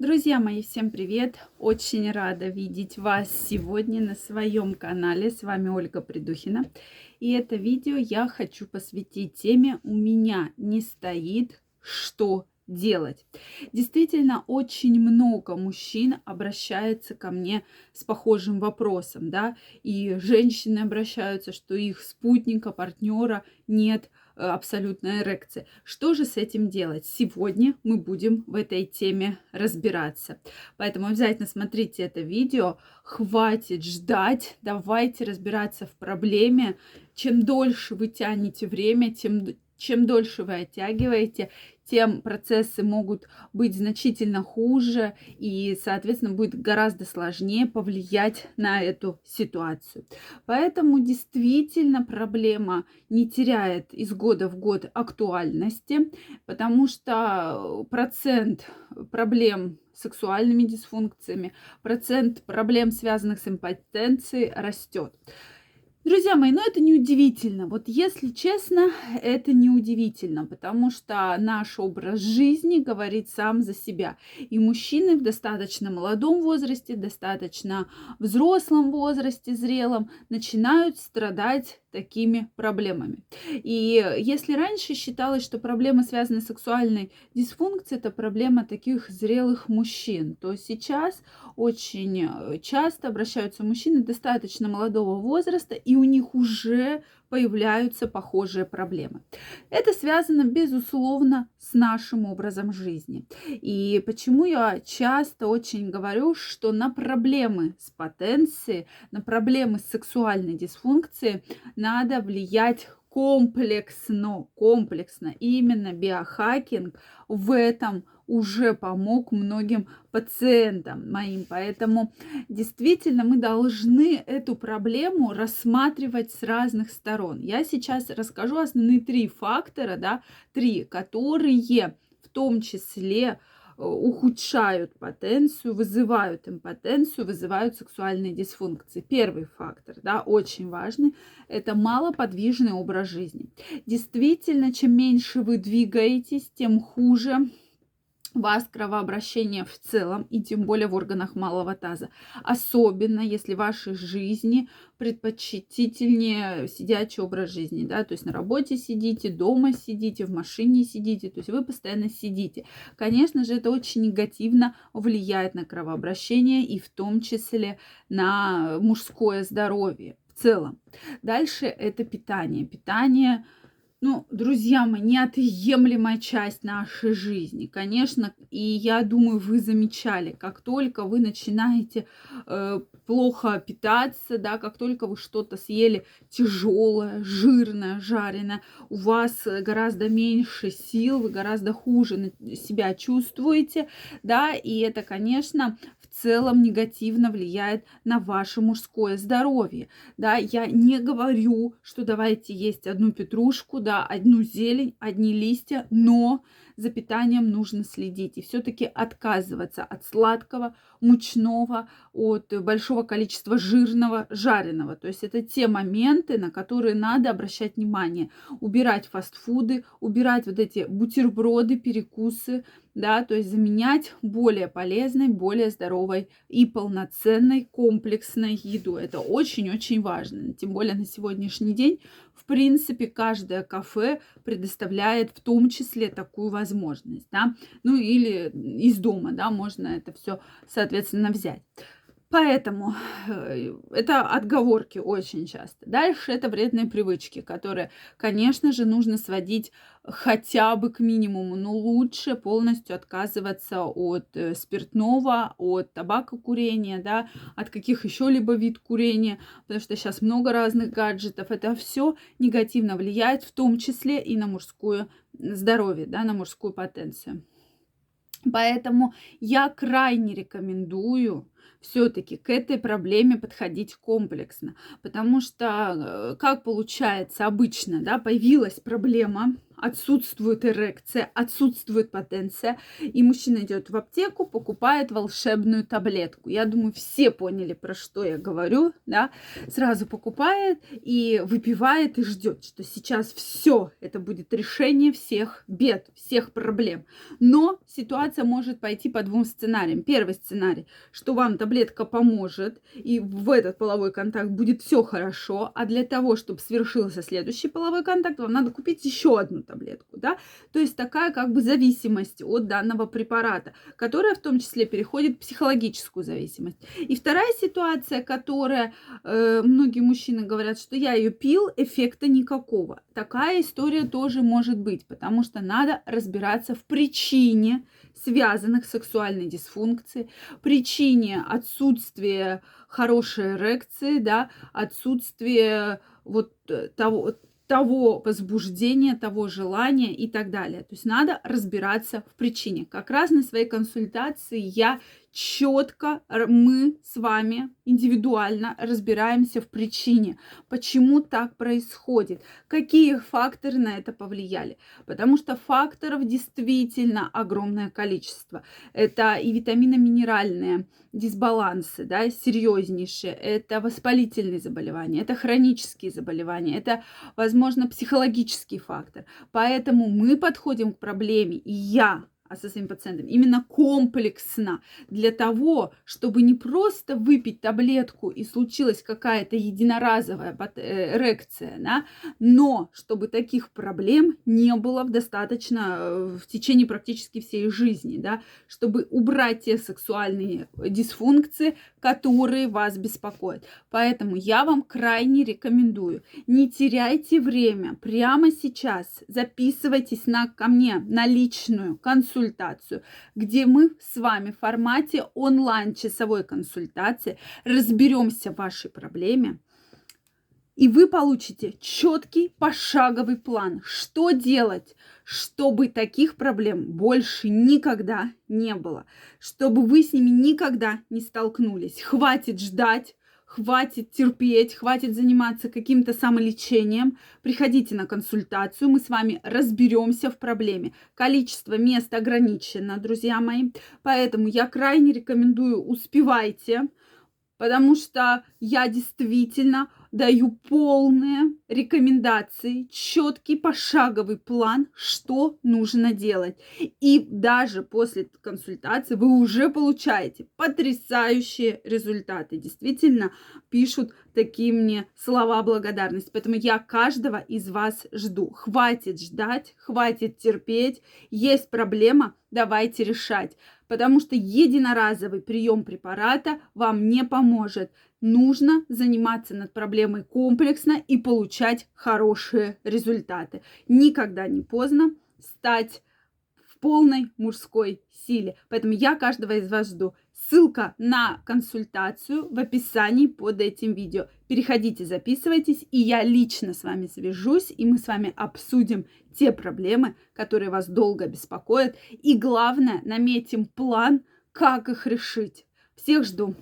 Друзья мои, всем привет! Очень рада видеть вас сегодня на своем канале. С вами Ольга Придухина. И это видео я хочу посвятить теме «У меня не стоит, что делать. Действительно, очень много мужчин обращается ко мне с похожим вопросом, да, и женщины обращаются, что их спутника, партнера нет э, абсолютной эрекции. Что же с этим делать? Сегодня мы будем в этой теме разбираться. Поэтому обязательно смотрите это видео. Хватит ждать, давайте разбираться в проблеме. Чем дольше вы тянете время, тем чем дольше вы оттягиваете, тем процессы могут быть значительно хуже и, соответственно, будет гораздо сложнее повлиять на эту ситуацию. Поэтому действительно проблема не теряет из года в год актуальности, потому что процент проблем сексуальными дисфункциями, процент проблем, связанных с импотенцией, растет. Друзья мои, ну это не удивительно. Вот если честно, это не удивительно, потому что наш образ жизни говорит сам за себя. И мужчины в достаточно молодом возрасте, достаточно взрослом возрасте, зрелом, начинают страдать такими проблемами. И если раньше считалось, что проблема, связанная с сексуальной дисфункцией, это проблема таких зрелых мужчин, то сейчас очень э, часто обращаются мужчины достаточно молодого возраста, и у них уже появляются похожие проблемы. Это связано, безусловно, с нашим образом жизни. И почему я часто очень говорю, что на проблемы с потенцией, на проблемы с сексуальной дисфункцией надо влиять комплексно, комплексно. И именно биохакинг в этом уже помог многим пациентам моим. Поэтому действительно мы должны эту проблему рассматривать с разных сторон. Я сейчас расскажу основные три фактора, да, три, которые в том числе ухудшают потенцию, вызывают импотенцию, вызывают сексуальные дисфункции. Первый фактор, да, очень важный, это малоподвижный образ жизни. Действительно, чем меньше вы двигаетесь, тем хуже вас кровообращение в целом и тем более в органах малого таза. Особенно, если в вашей жизни предпочтительнее сидячий образ жизни, да, то есть на работе сидите, дома сидите, в машине сидите, то есть вы постоянно сидите. Конечно же, это очень негативно влияет на кровообращение и в том числе на мужское здоровье в целом. Дальше это питание. Питание – ну, друзья мои, неотъемлемая часть нашей жизни, конечно, и я думаю, вы замечали, как только вы начинаете э, плохо питаться, да, как только вы что-то съели тяжелое, жирное, жареное, у вас гораздо меньше сил, вы гораздо хуже себя чувствуете, да, и это, конечно, в целом негативно влияет на ваше мужское здоровье. Да, я не говорю, что давайте есть одну петрушку, да, одну зелень, одни листья, но за питанием нужно следить и все-таки отказываться от сладкого, мучного, от большого количества жирного, жареного. То есть это те моменты, на которые надо обращать внимание. Убирать фастфуды, убирать вот эти бутерброды, перекусы, да, то есть заменять более полезной, более здоровой и полноценной комплексной еду. Это очень-очень важно. Тем более на сегодняшний день, в принципе, каждое кафе предоставляет в том числе такую возможность, да, ну или из дома, да, можно это все, соответственно, взять. Поэтому э, это отговорки очень часто. Дальше это вредные привычки, которые, конечно же, нужно сводить хотя бы к минимуму, но лучше полностью отказываться от э, спиртного, от табакокурения, да, от каких еще либо вид курения, потому что сейчас много разных гаджетов. Это все негативно влияет, в том числе и на мужское здоровье, да, на мужскую потенцию. Поэтому я крайне рекомендую все-таки к этой проблеме подходить комплексно. Потому что, э, как получается обычно, да, появилась проблема, отсутствует эрекция, отсутствует потенция, и мужчина идет в аптеку, покупает волшебную таблетку. Я думаю, все поняли, про что я говорю, да, сразу покупает и выпивает и ждет, что сейчас все, это будет решение всех бед, всех проблем. Но ситуация может пойти по двум сценариям. Первый сценарий, что вам таблетка поможет, и в этот половой контакт будет все хорошо, а для того, чтобы свершился следующий половой контакт, вам надо купить еще одну таблетку, да, то есть такая как бы зависимость от данного препарата, которая в том числе переходит в психологическую зависимость. И вторая ситуация, которая э, многие мужчины говорят, что я ее пил, эффекта никакого. Такая история тоже может быть, потому что надо разбираться в причине связанных с сексуальной дисфункцией, причине отсутствия хорошей эрекции, да, отсутствия вот э, того, того возбуждения, того желания и так далее. То есть надо разбираться в причине. Как раз на своей консультации я четко мы с вами индивидуально разбираемся в причине, почему так происходит, какие факторы на это повлияли. Потому что факторов действительно огромное количество. Это и витаминно-минеральные дисбалансы, да, серьезнейшие, это воспалительные заболевания, это хронические заболевания, это, возможно, психологический фактор. Поэтому мы подходим к проблеме, и я со своими пациентами, именно комплексно. Для того, чтобы не просто выпить таблетку и случилась какая-то единоразовая э, эрекция, да, но чтобы таких проблем не было в достаточно э, в течение практически всей жизни, да, чтобы убрать те сексуальные дисфункции, которые вас беспокоят. Поэтому я вам крайне рекомендую, не теряйте время, прямо сейчас записывайтесь на, ко мне на личную консультацию, консультацию, где мы с вами в формате онлайн-часовой консультации разберемся в вашей проблеме, и вы получите четкий пошаговый план, что делать, чтобы таких проблем больше никогда не было, чтобы вы с ними никогда не столкнулись. Хватит ждать, хватит терпеть, хватит заниматься каким-то самолечением. Приходите на консультацию, мы с вами разберемся в проблеме. Количество мест ограничено, друзья мои, поэтому я крайне рекомендую успевайте, потому что я действительно даю полные рекомендации, четкий пошаговый план, что нужно делать. И даже после консультации вы уже получаете потрясающие результаты. Действительно, пишут такие мне слова благодарности. Поэтому я каждого из вас жду. Хватит ждать, хватит терпеть. Есть проблема, давайте решать. Потому что единоразовый прием препарата вам не поможет нужно заниматься над проблемой комплексно и получать хорошие результаты. Никогда не поздно стать в полной мужской силе. Поэтому я каждого из вас жду. Ссылка на консультацию в описании под этим видео. Переходите, записывайтесь, и я лично с вами свяжусь, и мы с вами обсудим те проблемы, которые вас долго беспокоят. И главное, наметим план, как их решить. Всех жду.